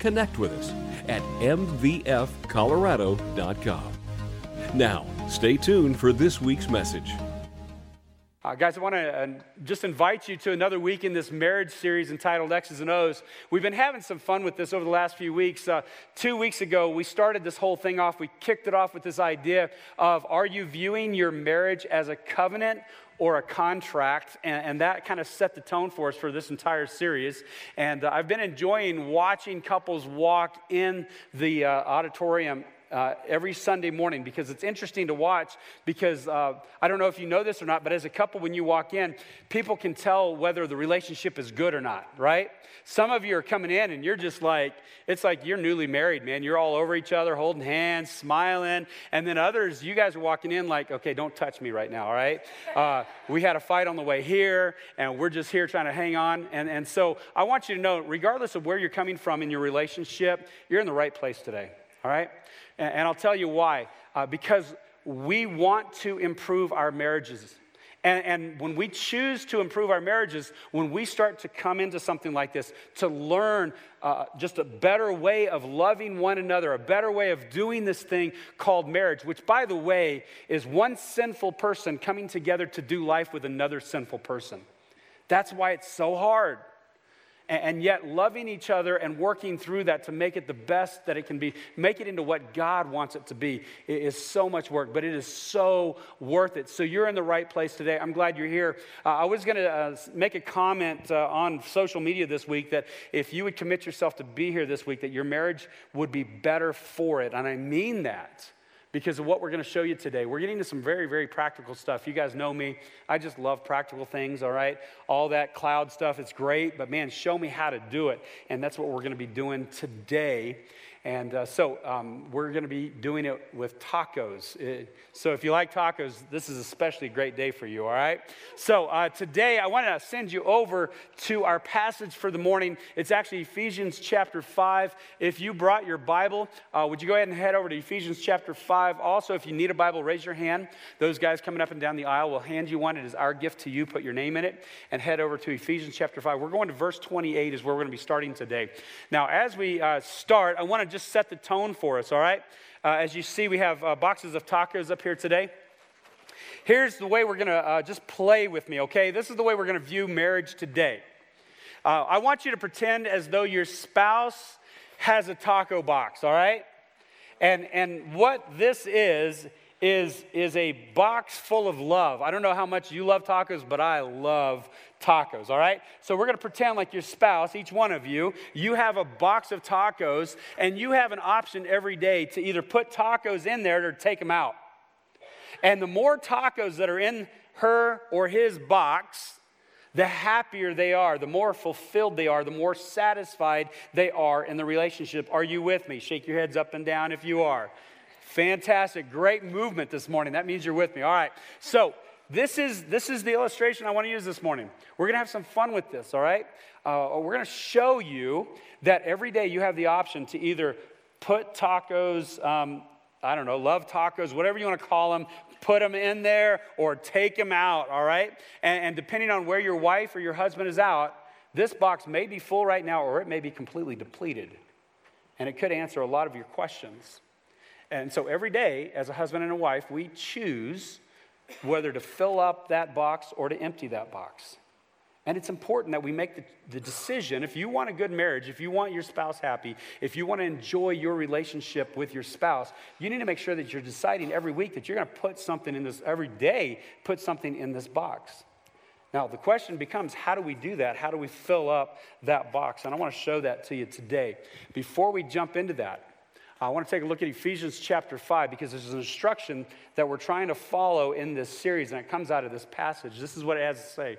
connect with us at mvfcolorado.com. Now, stay tuned for this week's message. Uh, guys, I want to uh, just invite you to another week in this marriage series entitled X's and O's. We've been having some fun with this over the last few weeks. Uh, two weeks ago, we started this whole thing off. We kicked it off with this idea of are you viewing your marriage as a covenant or a contract, and, and, that kind of set the tone for us for this entire series. And uh, I've been enjoying watching couples walk in the uh, auditorium uh, every Sunday morning because it's interesting to watch. Because uh, I don't know if you know this or not, but as a couple, when you walk in, people can tell whether the relationship is good or not, right? Some of you are coming in and you're just like, it's like you're newly married, man. You're all over each other, holding hands, smiling. And then others, you guys are walking in like, okay, don't touch me right now, all right? Uh, we had a fight on the way here, and we're just here trying to hang on. And, and so I want you to know, regardless of where you're coming from in your relationship, you're in the right place today, all right? And, and I'll tell you why. Uh, because we want to improve our marriages. And, and, when we choose to improve our marriages, when we start to come into something like this, to learn uh, just a better way of loving one another, a better way of doing this thing called marriage, which, by the way, is one sinful person coming together to do life with another sinful person. That's why it's so hard and yet loving each other and working through that to make it the best that it can be, make it into what God wants it to be, it is so much work, but it is so worth it. So you're in the right place today. I'm glad you're here. Uh, I was going to uh, make a comment uh, on social media this week that if you would commit yourself to be here this week, that your marriage would be better for it. And I mean that because of what we're going to show you today. We're getting to some very, very practical stuff. You guys know me. I just love practical things, all right? All that cloud stuff, it's great, but man, show me how to do it. And that's what we're going to be doing today. And uh, so um, we're going to be doing it with tacos. It, uh, so if you like tacos, this is especially a great day for you, all right? So uh, today I want to send you over to our passage for the morning. It's actually Ephesians chapter 5. If you brought your Bible, uh, would you go ahead and head over to Ephesians chapter 5? Also, if you need a Bible, raise your hand. Those guys coming up and down the aisle will hand you one. It is our gift to you. Put your name in it and head over to Ephesians chapter 5. We're going to verse 28 is where we're going to be starting today. Now, as we uh, start, I want to just set the tone for us, all right? Uh, as you see, we have uh, boxes of tacos up here today. Here's the way we're going to uh, just play with me, okay? This is the way we're going to view marriage today. Uh, I want you to pretend as though your spouse has a taco box, all right? And, and what this is, is, is a box full of love. I don't know how much you love tacos, but I love tacos, all right? So we're gonna pretend like your spouse, each one of you, you have a box of tacos, and you have an option every day to either put tacos in there or take them out. And the more tacos that are in her or his box, the happier they are, the more fulfilled they are, the more satisfied they are in the relationship. Are you with me? Shake your heads up and down if you are. Fantastic. Great movement this morning. That means you're with me. All right. So, this is, this is the illustration I want to use this morning. We're going to have some fun with this, all right? Uh, we're going to show you that every day you have the option to either put tacos, um, I don't know, love tacos, whatever you want to call them, put them in there or take them out, all right? And, and depending on where your wife or your husband is out, this box may be full right now or it may be completely depleted. And it could answer a lot of your questions. And so every day, as a husband and a wife, we choose whether to fill up that box or to empty that box. And it's important that we make the, the, decision. If you want a good marriage, if you want your spouse happy, if you want to enjoy your relationship with your spouse, you need to make sure that you're deciding every week that you're going to put something in this, every day, put something in this box. Now, the question becomes how do we do that? How do we fill up that box? And I want to show that to you today. Before we jump into that, I want to take a look at Ephesians chapter 5 because there's an instruction that we're trying to follow in this series, and it comes out of this passage. This is what it has to say.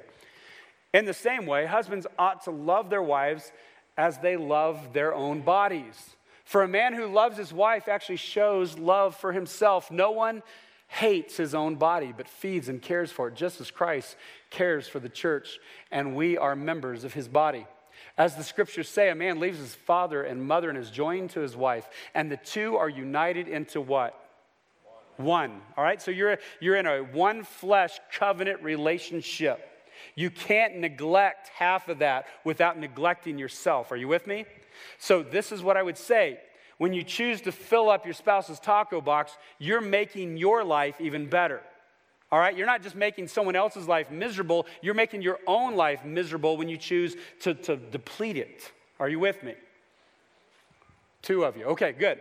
In the same way, husbands ought to love their wives as they love their own bodies. For a man who loves his wife actually shows love for himself. No one hates his own body, but feeds and cares for it, just as Christ cares for the church, and we are members of his body. As the scriptures say, a man leaves his father and mother and is joined to his wife, and the two are united into what? One. one. All right, so you're, you're in a one flesh covenant relationship. You can't neglect half of that without neglecting yourself. Are you with me? So, this is what I would say. When you choose to fill up your spouse's taco box, you're making your life even better. All right? You're not just making someone else's life miserable, you're making your own life miserable when you choose to, to deplete it. Are you with me? Two of you. Okay, good.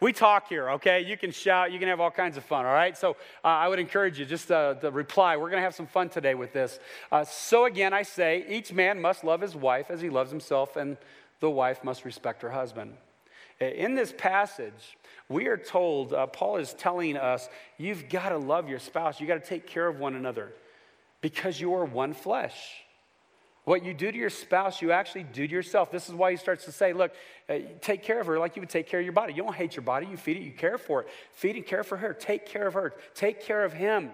we talk here, okay? You can shout, you can have all kinds of fun, all right? So uh, I would encourage you just uh, to reply. We're going to have some fun today with this. Uh, so again, I say each man must love his wife as he loves himself, and the wife must respect her husband. In this passage, we are told, uh, Paul is telling us, you've got to love your spouse. You've got to take care of one another because you are one flesh. What you do to your spouse, you actually do to yourself. This is why he starts to say, Look, uh, take care of her like you would take care of your body. You don't hate your body, you feed it, you care for it. Feed and care for her. Take care of her. Take care of him.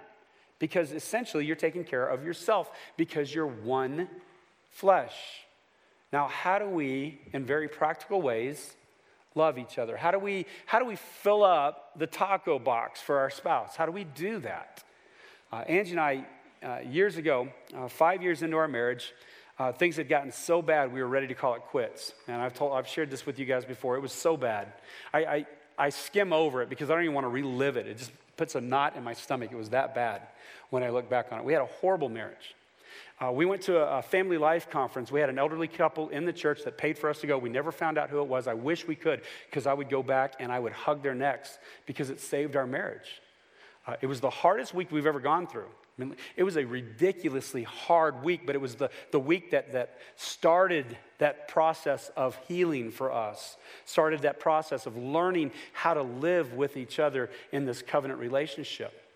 Because essentially, you're taking care of yourself because you're one flesh. Now, how do we, in very practical ways, love each other? How do we, how do we fill up the taco box for our spouse? How do we do that? Uh, Angie and I, uh, years ago, uh, five years into our marriage, uh, things had gotten so bad we were ready to call it quits. And I've, told, I've shared this with you guys before. It was so bad. I, I, I skim over it because I don't even want to relive it. It just puts a knot in my stomach. It was that bad when I look back on it. We had a horrible marriage. Uh, we went to a, a, family life conference. We had an elderly couple in the church that paid for us to go. We never found out who it was. I wish we could because I would go back and I would hug their necks because it saved our marriage. Uh, it was the hardest week we've ever gone through. I mean, it was a ridiculously hard week, but it was the, the week that, that started that process of healing for us, started that process of learning how to live with each other in this covenant relationship.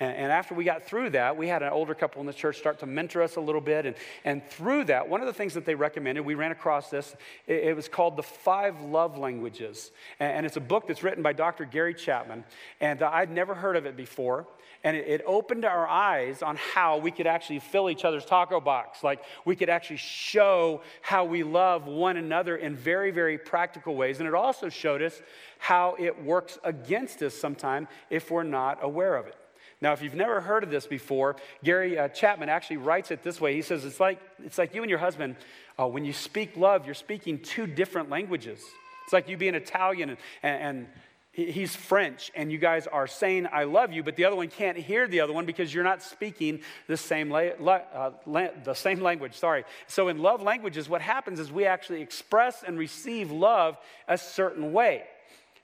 And, and, after we got through that, we had an older couple in the church start to mentor us a little bit. And, and through that, one of the things that they recommended, we ran across this, it, it was called The Five Love Languages. And, and, it's a book that's written by Dr. Gary Chapman. And uh, I'd never heard of it before. And it, it opened our eyes on how we could actually fill each other's taco box. Like we could actually show how we love one another in very, very practical ways. And it also showed us how it works against us sometimes if we're not aware of it. Now, if you've never heard of this before, Gary uh, Chapman actually writes it this way. He says, It's like, it's like you and your husband, uh, when you speak love, you're speaking two different languages. It's like you being Italian and, and, he's French, and you guys are saying, I love you, but the other one can't hear the other one because you're not speaking the same, la- uh, la- the same language. Sorry. So, in love languages, what happens is we actually express and receive love a certain way.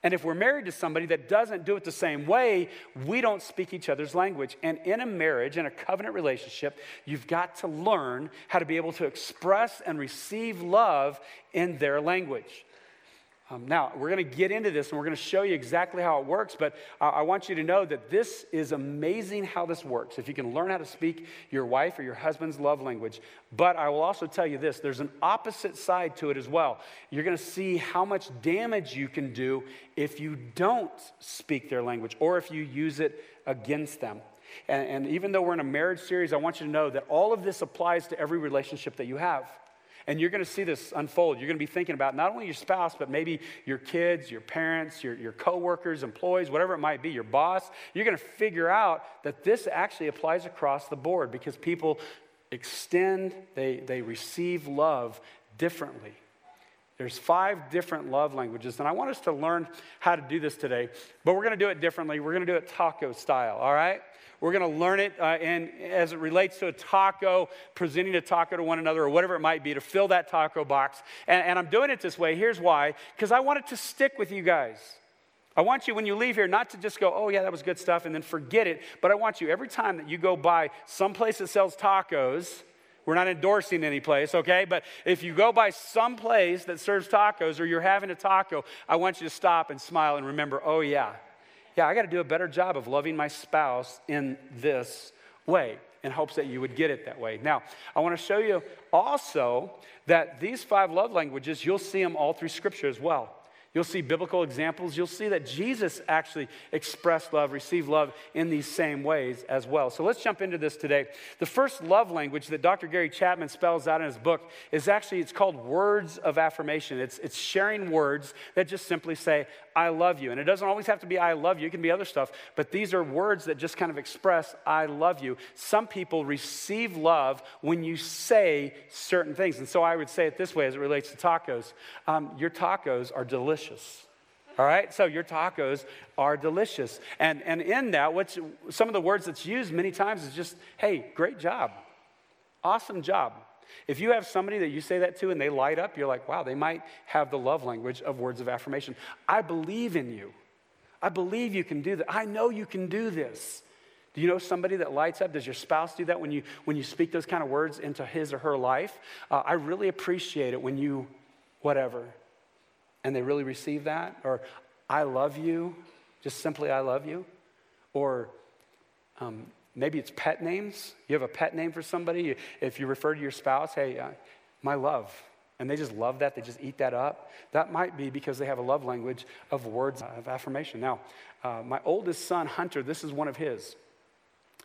And if we're married to somebody that doesn't do it the same way, we don't speak each other's language. And in a marriage, in a covenant relationship, you've got to learn how to be able to express and receive love in their language. Um, now, we're going to get into this and we're going to show you exactly how it works, but uh, I want you to know that this is amazing how this works. If you can learn how to speak your wife or your husband's love language. But I will also tell you this there's an opposite side to it as well. You're going to see how much damage you can do if you don't speak their language or if you use it against them. And, and even though we're in a marriage series, I want you to know that all of this applies to every relationship that you have. And you're going to see this unfold. You're going to be thinking about not only your spouse, but maybe your kids, your parents, your, your coworkers, employees, whatever it might be, your boss. You're going to figure out that this actually applies across the board because people extend, they, they receive love differently. There's five different love languages, and I want us to learn how to do this today, but we're to do it differently. We're to do it taco style, all right? We're going to learn it uh, and as it relates to a taco, presenting a taco to one another or whatever it might be to fill that taco box. And, and I'm doing it this way. Here's why because I want it to stick with you guys. I want you, when you leave here, not to just go, oh, yeah, that was good stuff, and then forget it. But I want you, every time that you go by some place that sells tacos, we're not endorsing any place, okay? But if you go by some place that serves tacos or you're having a taco, I want you to stop and smile and remember, oh, yeah, yeah, I got to do a better job of loving my spouse in this way. in hopes that you would get it that way. Now, I want to show you also that these five love languages, you'll see them all through Scripture as well. You'll see biblical examples. You'll see that Jesus actually expressed love, received love in these same ways as well. So let's jump into this today. The first love language that Dr. Gary Chapman spells out in his book is actually, it's called words of affirmation. It's, it's sharing words that just simply say, I love you. And it doesn't always have to be I love you, it can be other stuff, but these are words that just kind of express I love you. Some people receive love when you say certain things. And so I would say it this way as it relates to tacos um, Your tacos are delicious. All right, so your tacos are delicious. And, and in that, what's, some of the words that's used many times is just, hey, great job, awesome job. If you have somebody that you say that to and they light up, you're like, wow, they might have the love language of words of affirmation. I believe in you. I believe you can do that. I know you can do this. Do you know somebody that lights up? Does your spouse do that when you, when you speak those kind of words into his or her life? Uh, I really appreciate it when you, whatever, and they really receive that. Or, I love you, just simply, I love you. Or, um, Maybe it's pet names. You have a pet name for somebody. If you refer to your spouse, hey, uh, my love, and they just love that, they just eat that up, that might be because they have a love language of words of affirmation. Now, uh, my oldest son, Hunter, this is one of his.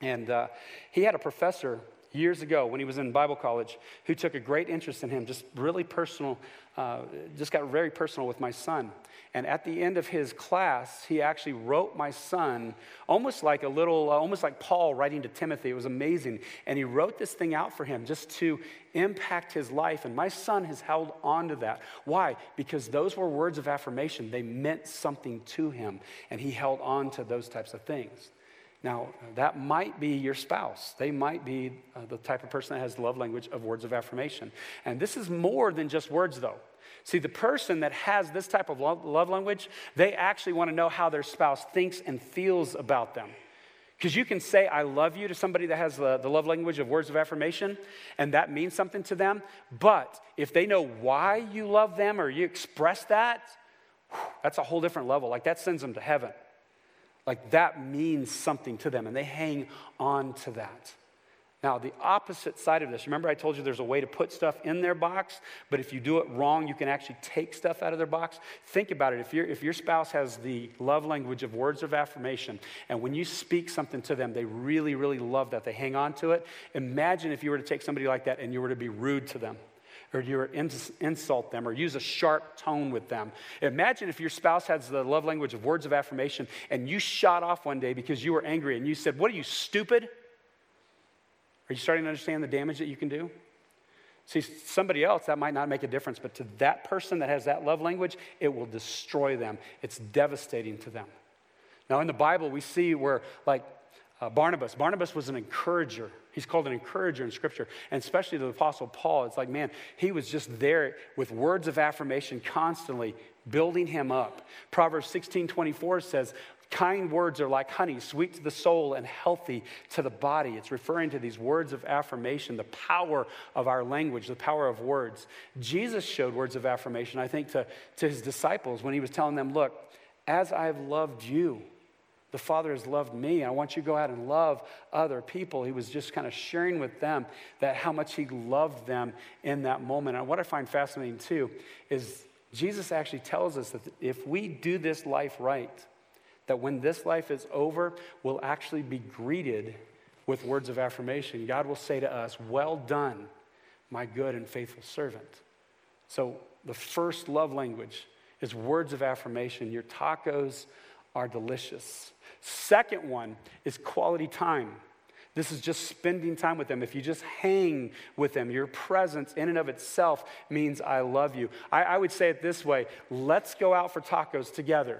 And uh, he had a professor years ago when he was in Bible college who took a great interest in him, just really personal, uh, just got very personal with my son. And at the end of his class, he actually wrote my son almost like a little, uh, almost like Paul writing to Timothy. It was amazing. And he wrote this thing out for him just to impact his life. And my son has held on to that. Why? Because those were words of affirmation. They meant something to him. And he held on to those types of things. Now, that might be your spouse. They might be uh, the type of person that has the love language of words of affirmation. And this is more than just words, though. See, the person that has this type of love language, they actually want to know how their spouse thinks and feels about them. Because you can say, I love you to somebody that has the, the, love language of words of affirmation, and that means something to them. But if they know why you love them or you express that, that's a whole different level. Like that sends them to heaven. Like that means something to them, and they hang on to that. Now, the opposite side of this, remember I told you there's a way to put stuff in their box, but if you do it wrong, you can actually take stuff out of their box. Think about it. If, if your spouse has the love language of words of affirmation, and when you speak something to them, they really, really love that, they hang on to it. Imagine if you were to take somebody like that and you were to be rude to them or you insult them or use a sharp tone with them. Imagine if your spouse has the love language of words of affirmation and you shot off one day because you were angry and you said, What are you, stupid? Are you starting to understand the damage that you can do? See, somebody else, that might not make a difference, but to that person that has that love language, it will destroy them. It's devastating to them. Now, in the Bible, we see where, like, uh, Barnabas, Barnabas was an encourager. He's called an encourager in Scripture, and especially the Apostle Paul. It's like, man, he was just there with words of affirmation constantly building him up. Proverbs 16 24 says, Kind words are like honey, sweet to the soul and healthy to the body. It's referring to these words of affirmation, the power of our language, the power of words. Jesus showed words of affirmation, I think, to, to his disciples when he was telling them, Look, as I've loved you, the Father has loved me. I want you to go out and love other people. He was just kind of sharing with them that how much he loved them in that moment. And what I find fascinating too is Jesus actually tells us that if we do this life right, that when this life is over, we'll actually be greeted with words of affirmation. God will say to us, Well done, my good and faithful servant. So, the first love language is words of affirmation. Your tacos are delicious. Second one is quality time. This is just spending time with them. If you just hang with them, your presence in and of itself means I love you. I, I would say it this way let's go out for tacos together.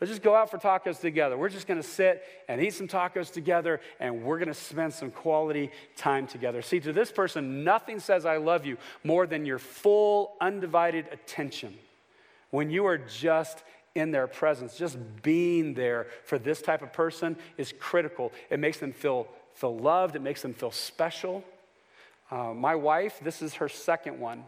Let's just go out for tacos together. We're just to sit and eat some tacos together, and we're to spend some quality time together. See, to this person, nothing says I love you more than your full, undivided attention. When you are just in their presence, just being there for this type of person is critical. It makes them feel, feel loved, it makes them feel special. Uh, my wife, this is her second one.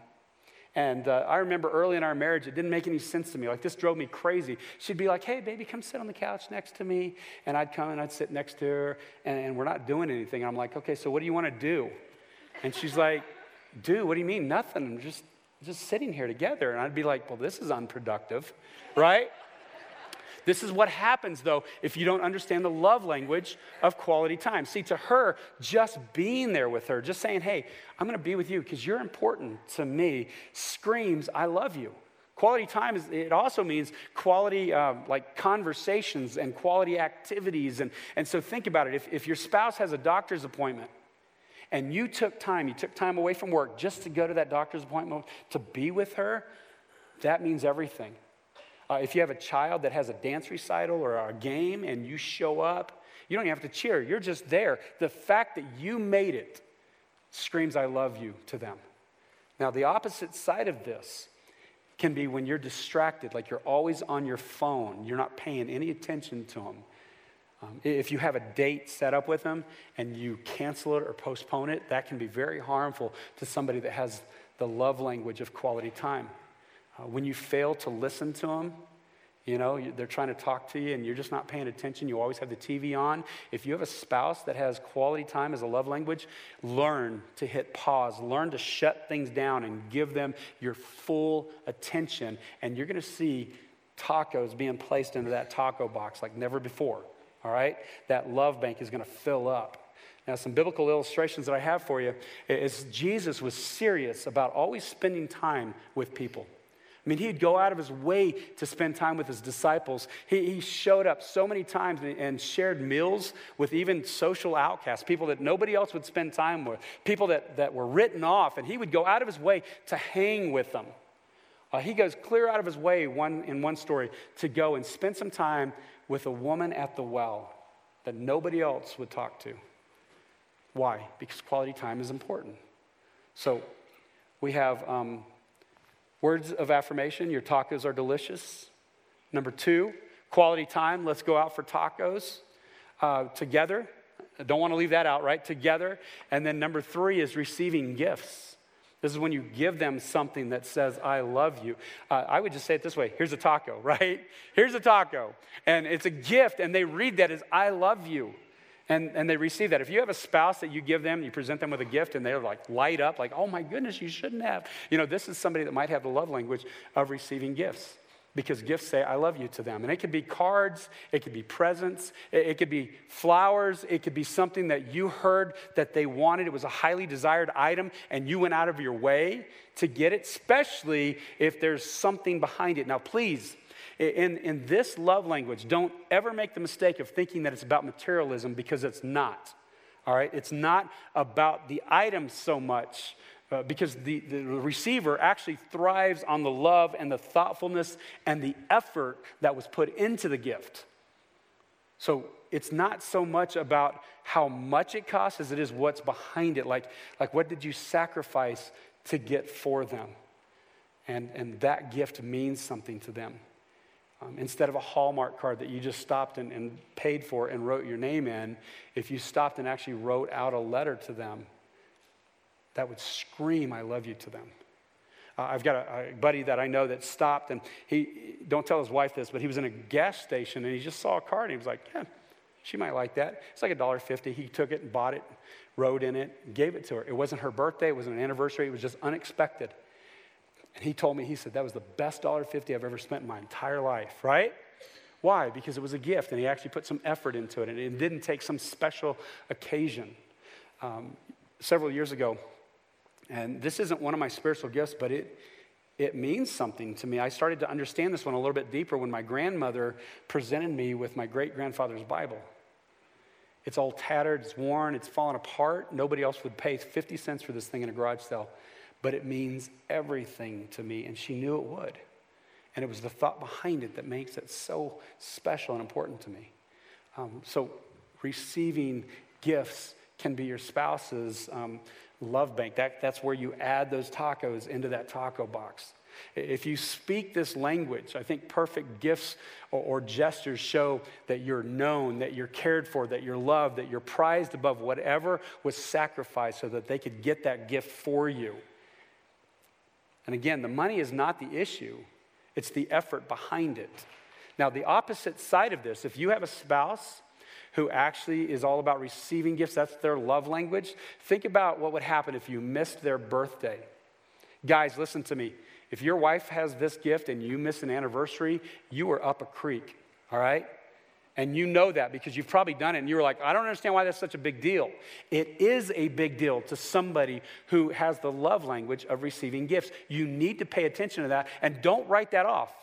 And uh, I remember early in our marriage, it didn't make any sense to me. Like, this drove me crazy. She'd be like, hey, baby, come sit on the couch next to me. And I'd come and I'd sit next to her, and, and we're not doing anything. And I'm like, okay, so what do you want to do? And she's like, do, what do you mean? Nothing. I'm just, just sitting here together. And I'd be like, well, this is unproductive, right? This is what happens, though, if you don't understand the love language of quality time. See, to her, just being there with her, just saying, hey, I'm going to be with you because you're important to me, screams, I love you. Quality time is, it also means quality, uh, like conversations and quality activities. And, and so think about it. If, if your spouse has a doctor's appointment and you took time, you took time away from work just to go to that doctor's appointment to be with her, that means everything. Uh, if you have a child that has a dance recital or a game and you show up, you don't even have to cheer. You're just there. The fact that you made it screams, I love you to them. Now, the opposite side of this can be when you're distracted, like you're always on your phone, you're not paying any attention to them. Um, if you have a date set up with them and you cancel it or postpone it, that can be very harmful to somebody that has the love language of quality time. Uh, when you fail to listen to them, you know, they're trying to talk to you and you're just not paying attention. You always have the TV on. If you have a spouse that has quality time as a love language, learn to hit pause. Learn to shut things down and give them your full attention. And you're going to see tacos being placed into that taco box like never before. All right? That love bank is going to fill up. Now, some biblical illustrations that I have for you is Jesus was serious about always spending time with people. I mean, he'd go out of his way to spend time with his disciples. He, he showed up so many times and, and, shared meals with even social outcasts, people that nobody else would spend time with, people that, that were written off, and he would go out of his way to hang with them. Uh, he goes clear out of his way one, in one story to go and spend some time with a woman at the well that nobody else would talk to. Why? Because quality time is important. So we have. Um, Words of affirmation your tacos are delicious. Number two, quality time. Let's go out for tacos uh, together. I don't want to leave that out, right? Together. And then number three is receiving gifts. This is when you give them something that says, I love you. Uh, I would just say it this way here's a taco, right? Here's a taco. And it's a gift, and they read that as, I love you and, and they receive that. If you have a spouse that you give them, you present them with a gift, and they're like light up, like, oh my goodness, you shouldn't have. You know, this is somebody that might have the love language of receiving gifts because gifts say, I love you to them. And it could be cards, it could be presents, it, could be flowers, it could be something that you heard that they wanted. It was a highly desired item, and you went out of your way to get it, especially if there's something behind it. Now, please, in, in this love language, don't ever make the mistake of thinking that it's about materialism because it's not. All right? It's not about the item so much. Uh, because the, the receiver actually thrives on the love and the thoughtfulness and the effort that was put into the gift. So it's not so much about how much it costs as it is what's behind it. Like, like what did you sacrifice to get for them? And, and that gift means something to them. Um, instead of a Hallmark card that you just stopped and, and paid for and wrote your name in, if you stopped and actually wrote out a letter to them, that would scream, I love you to them. Uh, I've got a, a, buddy that I know that stopped, and he, don't tell his wife this, but he was in a gas station and he just saw a card and he was like, yeah, she might like that. It's like a dollar fifty. He took it and bought it, rode in it, gave it to her. It wasn't her birthday, it wasn't an anniversary, it was just unexpected. And he told me, he said, that was the best dollar fifty I've ever spent in my entire life, right? Why? Because it was a gift and he actually put some effort into it and it didn't take some special occasion. Um, several years ago, and this isn't one of my spiritual gifts, but it, it means something to me. I started to understand this one a little bit deeper when my grandmother presented me with my great grandfather's Bible. It's all tattered, it's worn, it's fallen apart. Nobody else would pay 50 cents for this thing in a garage sale but it means everything to me, and she knew it would. And it was the thought behind it that makes it so special and important to me. Um, so, receiving gifts can be your spouse's um, love bank. That, that's where you add those tacos into that taco box. If you speak this language, I think perfect gifts or, or, gestures show that you're known, that you're cared for, that you're loved, that you're prized above whatever was sacrificed so that they could get that gift for you. And again, the money is not the issue, it's the effort behind it. Now, the opposite side of this, if you have a spouse who actually is all about receiving gifts, that's their love language, think about what would happen if you missed their birthday. Guys, listen to me. If your wife has this gift and you miss an anniversary, you are up a creek, all right? And you know that because you've probably done it and you're like, I don't understand why that's such a big deal. It is a big deal to somebody who has the love language of receiving gifts. You need to pay attention to that and don't write that off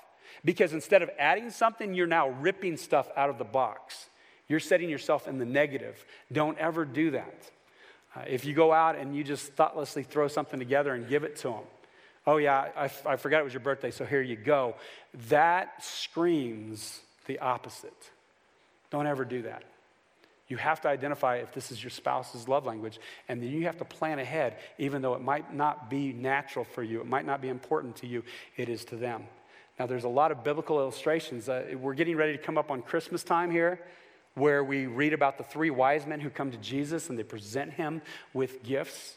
because instead of adding something, you're now ripping stuff out of the box. You're setting yourself in the negative. Don't ever do that. Uh, if you go out and you just thoughtlessly throw something together and give it to them, oh, yeah, I, I forgot it was your birthday, so here you go. That screams the opposite. Don't ever do that. You have to identify if this is your spouse's love language, and then you have to plan ahead, even though it might not be natural for you, it might not be important to you, it is to them. Now, there's a lot of biblical illustrations. Uh, we're getting ready to come up on Christmas time here, where we read about the three wise men who come to Jesus and they present him with gifts.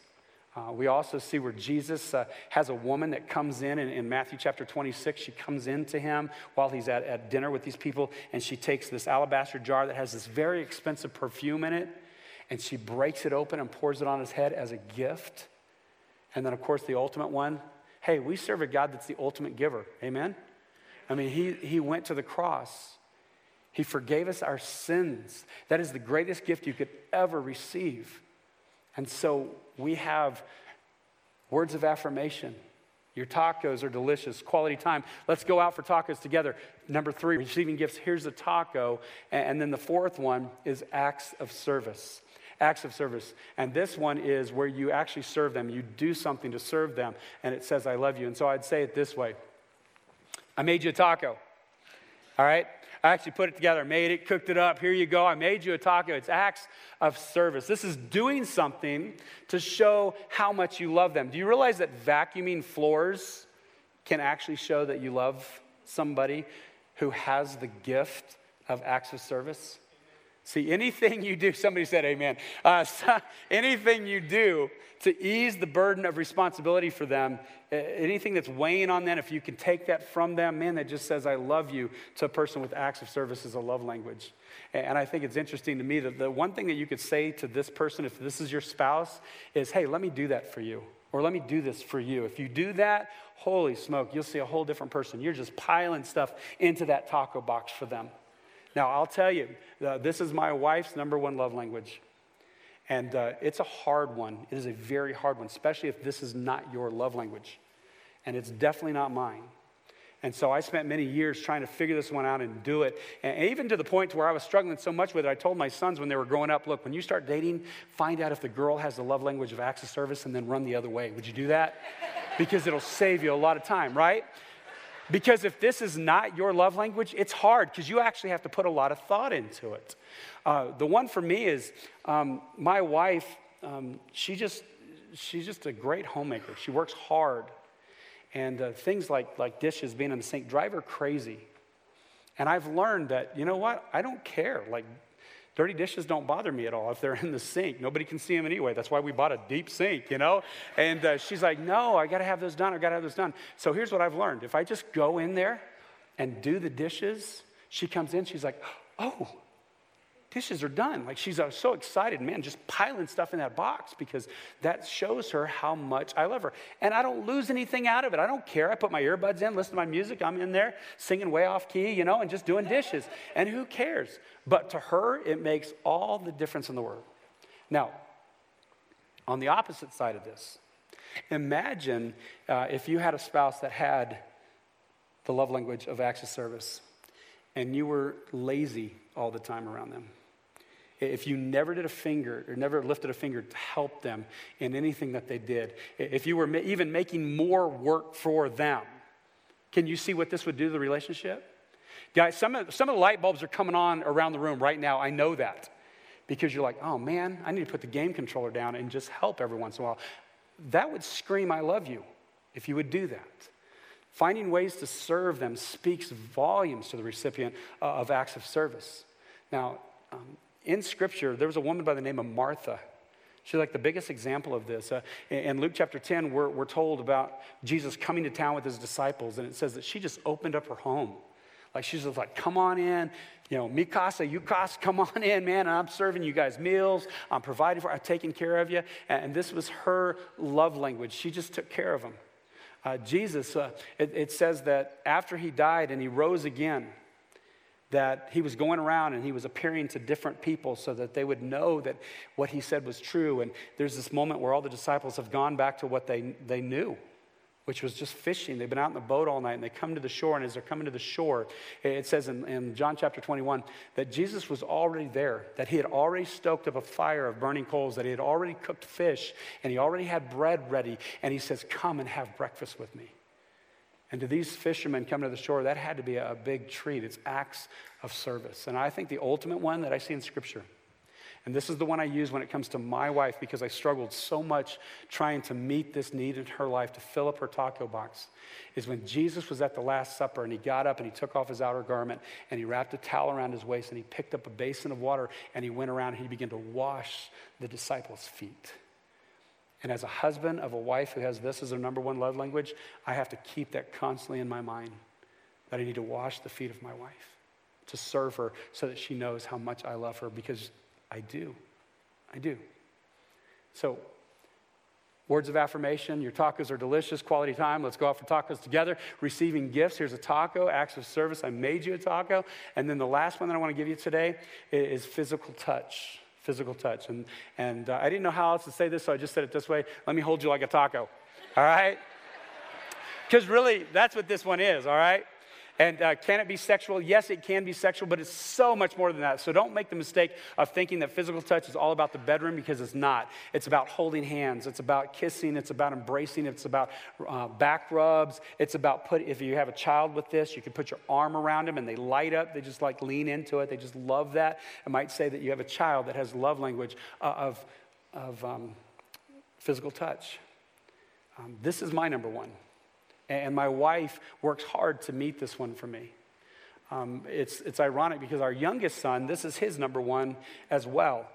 Uh, we also see where Jesus uh, has a woman that comes in, in, in Matthew chapter 26. She comes in to him while he's at, at dinner with these people, and she takes this alabaster jar that has this very expensive perfume in it, and she breaks it open and pours it on his head as a gift. And then, of course, the ultimate one hey, we serve a God that's the ultimate giver. Amen? I mean, he, he went to the cross. He forgave us our sins. That is the greatest gift you could ever receive. And so we have words of affirmation. Your tacos are delicious, quality time. Let's go out for tacos together. Number three, receiving gifts. Here's a taco. And then the fourth one is acts of service. Acts of service. And this one is where you actually serve them. You do something to serve them, and it says, I love you. And so I'd say it this way I made you a taco. All right? I actually put it together, made it, cooked it up. Here you go. I made you a taco. It's acts of service. This is doing something to show how much you love them. Do you realize that vacuuming floors can actually show that you love somebody who has the gift of acts of service? See, anything you do, somebody said amen. Uh, so, anything you do to ease the burden of responsibility for them, anything that's weighing on them, if you can take that from them, man, that just says, I love you to a person with acts of service is a love language. And I think it's interesting to me that the one thing that you could say to this person, if this is your spouse, is, hey, let me do that for you. Or let me do this for you. If you do that, holy smoke, you'll see a whole different person. You're just piling stuff into that taco box for them. Now, I'll tell you, uh, this is my wife's number one love language. And uh, it's a hard one. It is a very hard one, especially if this is not your love language. And it's definitely not mine. And so I spent many years trying to figure this one out and do it. And even to the point where I was struggling so much with it, I told my sons when they were growing up, look, when you start dating, find out if the girl has the love language of acts of service and then run the other way. Would you do that? Because it'll save you a lot of time, right? Because if this is not your love language, it's hard because you actually have to put a lot of thought into it. Uh, the one for me is um, my wife, um, she just, she's just a great homemaker. She works hard. And uh, things like, like dishes being in the sink drive her crazy. And I've learned that, you know what? I don't care. Like, Dirty dishes don't bother me at all if they're in the sink. Nobody can see them anyway. That's why we bought a deep sink, you know? And uh, she's like, no, I got to have this done. I got to have this done. So here's what I've learned if I just go in there and do the dishes, she comes in, she's like, oh, dishes are done. Like she's uh, so excited, man, just piling stuff in that box because that shows her how much I love her. And I don't lose anything out of it. I don't care. I put my earbuds in, listen to my music. I'm in there singing way off key, you know, and just doing dishes. And who cares? But to her, it makes all the difference in the world. Now, on the opposite side of this, imagine uh, if you had a spouse that had the love language of acts of service and you were lazy all the time around them if you never did a finger or never lifted a finger to help them in anything that they did, if you were even making more work for them, can you see what this would do to the relationship? Guys, some of, some of the light bulbs are coming on around the room right now. I know that because you're like, oh man, I need to put the game controller down and just help every once in a while. That would scream, I love you, if you would do that. Finding ways to serve them speaks volumes to the recipient uh, of acts of service. Now, um, in Scripture, there was a woman by the name of Martha. She's like the biggest example of this. Uh, in Luke chapter 10, we're, we're told about Jesus coming to town with his disciples, and it says that she just opened up her home. Like she's just like, come on in, you know, mi casa, you casa, come on in, man. And I'm serving you guys meals. I'm providing for, I'm taking care of you. And this was her love language. She just took care of them. Uh, Jesus, uh, it, it says that after he died and he rose again, that he was going around and he was appearing to different people so that they would know that what he said was true. And there's this moment where all the disciples have gone back to what they, they knew which was just fishing. They've been out in the boat all night and they come to the shore. And as they're coming to the shore, it says in, in, John chapter 21 that Jesus was already there, that he had already stoked up a fire of burning coals, that he had already cooked fish, and he already had bread ready. And he says, Come and have breakfast with me. And to these fishermen coming to the shore, that had to be a big treat. It's acts of service. And I think the ultimate one that I see in Scripture and this is the one I use when it comes to my wife because I struggled so much trying to meet this need in her life to fill up her taco box. Is when Jesus was at the Last Supper and he got up and he took off his outer garment and he wrapped a towel around his waist and he picked up a basin of water and he went around and he began to wash the disciples' feet. And as a husband of a wife who has this as her number one love language, I have to keep that constantly in my mind that I need to wash the feet of my wife, to serve her so that she knows how much I love her because I do. I do. So, words of affirmation your tacos are delicious, quality time. Let's go out for tacos together. Receiving gifts here's a taco, acts of service. I made you a taco. And then the last one that I want to give you today is physical touch. Physical touch. And, and uh, I didn't know how else to say this, so I just said it this way let me hold you like a taco. All right? Because really, that's what this one is, all right? And uh, can it be sexual? Yes, it can be sexual, but it's so much more than that. So don't make the mistake of thinking that physical touch is all about the bedroom because it's not. It's about holding hands, it's about kissing, it's about embracing, it's about uh, back rubs. It's about put, if you have a child with this, you can put your arm around them and they light up. They just like lean into it. They just love that. I might say that you have a child that has love language uh, of, of um, physical touch. Um, this is my number one. And my wife works hard to meet this one for me. Um, it's, it's ironic because our youngest son, this is his number one as well.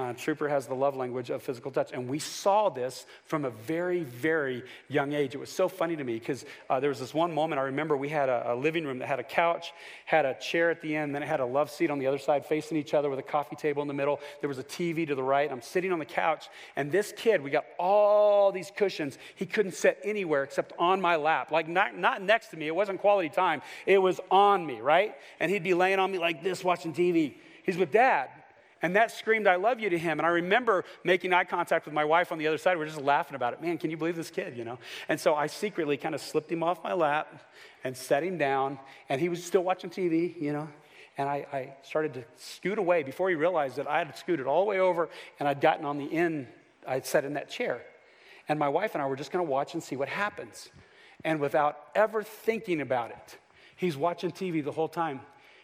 Uh, Trooper has the love language of physical touch. And we saw this from a very, very young age. It was so funny to me because uh, there was this one moment I remember we had a, a, living room that had a couch, had a chair at the end, then it had a love seat on the other side facing each other with a coffee table in the middle. There was a TV to the right. I'm sitting on the couch, and this kid, we got all these cushions. He couldn't sit anywhere except on my lap, like not, not next to me. It wasn't quality time, it was on me, right? And he'd be laying on me like this watching TV. He's with dad. And that screamed, I love you to him. And I remember making eye contact with my wife on the other side. We are just laughing about it. Man, can you believe this kid, you know? And so I secretly kind of slipped him off my lap and set him down. And he was still watching TV, you know? And I, I started to scoot away before he realized that I had scooted all the way over and I'd gotten on the end, I'd sat in that chair. And my wife and I were just going to watch and see what happens. And without ever thinking about it, he's watching TV the whole time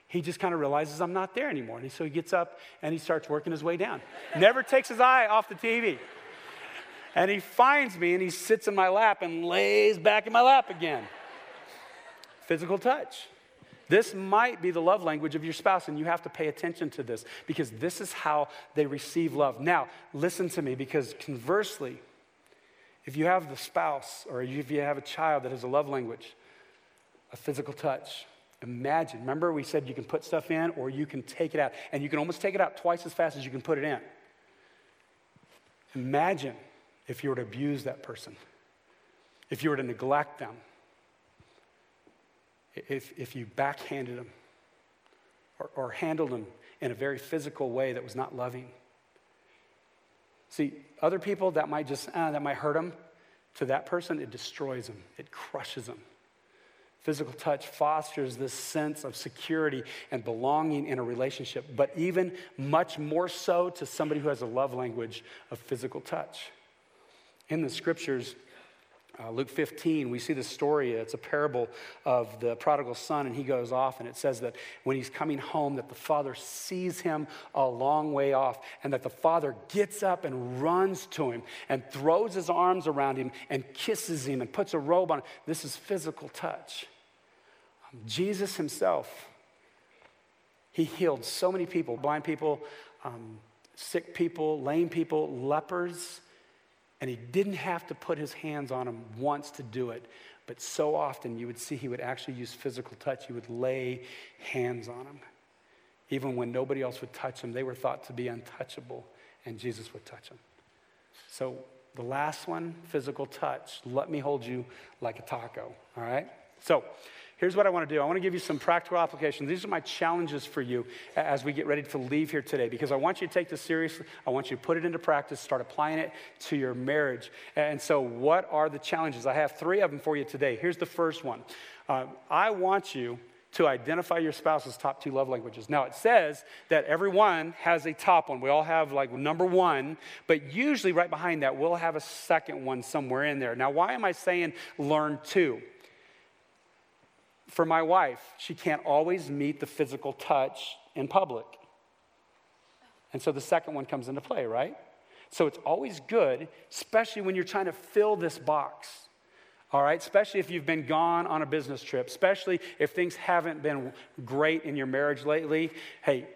he just kind of realizes I'm not there anymore. And so he gets up and he starts working his way down. Never takes his eye off the TV. And he finds me and he sits in my lap and lays back in my lap again. Physical touch. This might be the love language of your spouse, and you have to pay attention to this because this is how they receive love. Now, listen to me because conversely, if you have the spouse or if you have a child that has a love language, a physical touch, Imagine, remember we said you can put stuff in or you can take it out, and you can almost take it out twice as fast as you can put it in. Imagine if you were to abuse that person, if you were to neglect them, if, if you backhanded them or, or handled them in a very physical way that was not loving. See, other people that might just, uh, that might hurt them, to that person, it destroys them, it crushes them. Physical touch fosters this sense of security and belonging in a relationship, but even much more so to somebody who has a love language of physical touch. In the scriptures, uh, Luke 15, we see the story. It's a parable of the prodigal son, and he goes off, and it says that when he's coming home, that the father sees him a long way off, and that the father gets up and runs to him and throws his arms around him and kisses him and puts a robe on him. This is physical touch. Jesus himself, he healed so many people blind people, um, sick people, lame people, lepers, and he didn't have to put his hands on them once to do it. But so often you would see he would actually use physical touch. He would lay hands on them. Even when nobody else would touch them, they were thought to be untouchable, and Jesus would touch them. So the last one, physical touch. Let me hold you like a taco, all right? So Here's what I want to do I want to give you some practical applications. These are my challenges for you as we get ready to leave here today because I want you to take this seriously. I want you to put it into practice, start applying it to your marriage. And so, what are the challenges? I have three of them for you today. Here's the first one uh, I want you to identify your spouse's top two love languages. Now, it says that everyone has a top one. We all have like number one, but usually right behind that, we'll have a second one somewhere in there. Now, why am I saying learn two? For my wife, she can't always meet the physical touch in public. And so the second one comes into play, right? So it's always good, especially when you're trying to fill this box. All right, especially if you've been gone on a business trip, especially if things haven't been great in your marriage lately. Hey,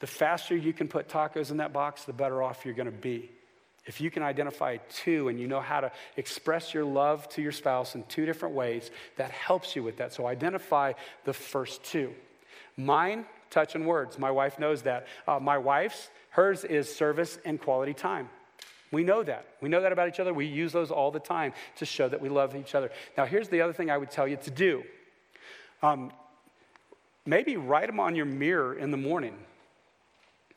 the faster you can put tacos in that box, the better off you're going to be. If you can identify two and you know how to express your love to your spouse in two different ways, that helps you with that. So identify the first two. Mine, touch and words. My wife knows that. Uh, my wife's, hers is service and quality time. We know that. We know that about each other. We use those all the time to show that we love each other. Now, here's the other thing I would tell you to do um, maybe write them on your mirror in the morning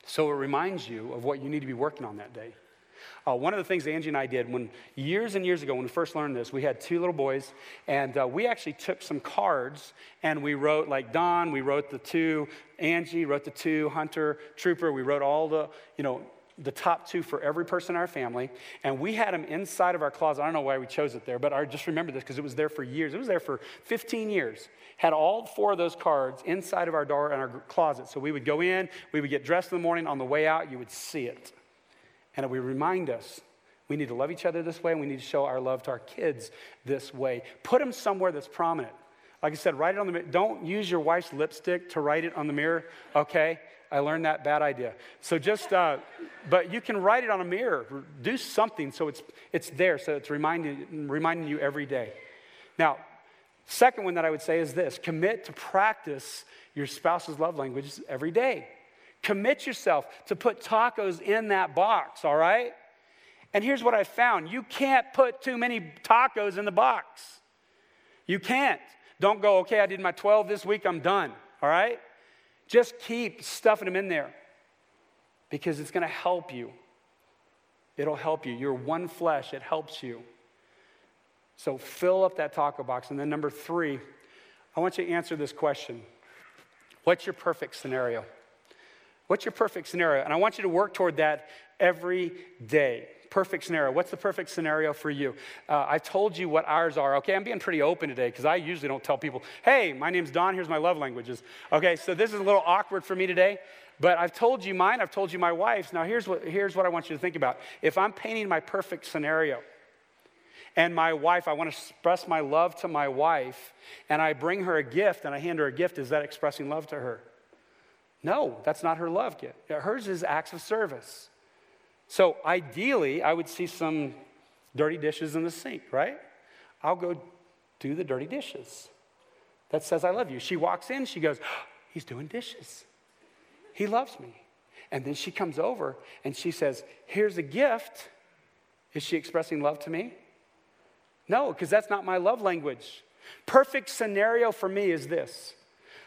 so it reminds you of what you need to be working on that day. Uh, one of the things Angie and I did when years and years ago, when we first learned this, we had two little boys, and uh, we actually took some cards and we wrote, like Don, we wrote the two, Angie wrote the two, Hunter, Trooper, we wrote all the, you know, the top two for every person in our family, and we had them inside of our closet. I don't know why we chose it there, but I just remember this because it was there for years. It was there for 15 years. Had all four of those cards inside of our door and our closet. So we would go in, we would get dressed in the morning. On the way out, you would see it. And it would remind us we need to love each other this way, and we need to show our love to our kids this way. Put them somewhere that's prominent. Like I said, write it on the mirror. Don't use your wife's lipstick to write it on the mirror, okay? I learned that bad idea. So just, uh, but you can write it on a mirror. Do something so it's, it's there, so it's reminding, reminding you every day. Now, second one that I would say is this commit to practice your spouse's love languages every day. Commit yourself to put tacos in that box, all right? And here's what I found you can't put too many tacos in the box. You can't. Don't go, okay, I did my 12 this week, I'm done, all right? Just keep stuffing them in there because it's to help you. It'll help you. You're one flesh, it helps you. So fill up that taco box. And then, number three, I want you to answer this question What's your perfect scenario? What's your perfect scenario? And I want you to work toward that every day. Perfect scenario. What's the perfect scenario for you? Uh, I told you what ours are. Okay, I'm being pretty open today because I usually don't tell people, hey, my name's Don, here's my love languages. Okay, so this is a little awkward for me today, but I've told you mine, I've told you my wife's. Now, here's what, here's what I want you to think about. If I'm painting my perfect scenario, and my wife, I want to express my love to my wife, and I bring her a gift and I hand her a gift, is that expressing love to her? No, that's not her love gift. Hers is acts of service. So ideally, I would see some dirty dishes in the sink, right? I'll go do the dirty dishes. That says, I love you. She walks in, she goes, oh, He's doing dishes. He loves me. And then she comes over and she says, Here's a gift. Is she expressing love to me? No, because that's not my love language. Perfect scenario for me is this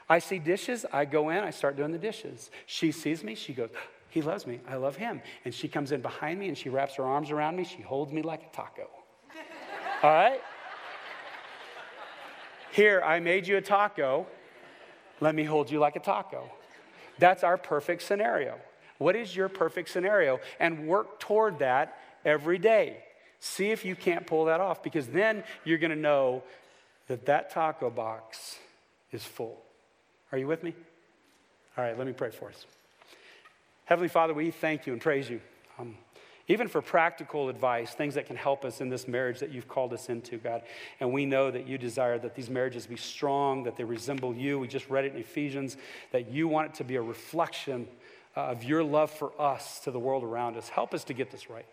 I see dishes, I go in, I start doing the dishes. She sees me, she goes, He loves me, I love him. And she comes in behind me and she wraps her arms around me, she holds me like a taco. All right? Here, I made you a taco, let me hold you like a taco. That's our perfect scenario. What is your perfect scenario? And work toward that every day. See if you can't pull that off because then you're going to know that that taco box is full. Are you with me? All right, let me pray for us. Heavenly Father, we thank you and praise you. Um, even for practical advice, things that can help us in this marriage that you've called us into, God. And we know that you desire that these marriages be strong, that they resemble you. We just read it in Ephesians, that you want it to be a reflection uh, of your love for us to the world around us. Help us to get this right.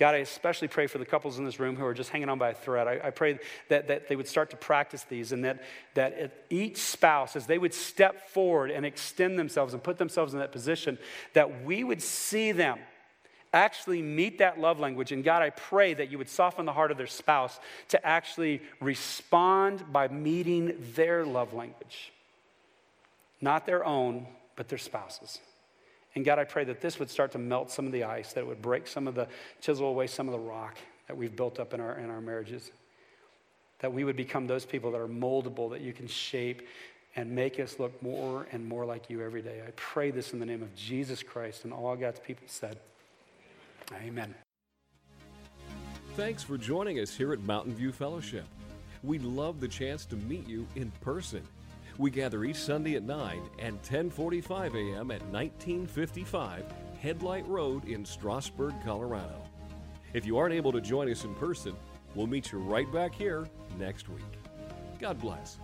God, I especially pray for the couples in this room who are just hanging on by a thread. I, I pray that, that they would start to practice these and that, that each spouse, as they would step forward and extend themselves and put themselves in that position, that we would see them actually meet that love language. And God, I pray that you would soften the heart of their spouse to actually respond by meeting their love language, not their own, but their spouse's. And God, I pray that this would start to melt some of the ice, that it would break some of the, chisel away some of the rock that we've built up in our, in our marriages. That we would become those people that are moldable, that you can shape and make us look more and more like you every day. I pray this in the name of Jesus Christ and all God's people said. Amen. Thanks for joining us here at Mountain View Fellowship. We'd love the chance to meet you in person. We gather each Sunday at 9 and 10:45 a.m. at 1955 Headlight Road in Strasburg, Colorado. If you aren't able to join us in person, we'll meet you right back here next week. God bless.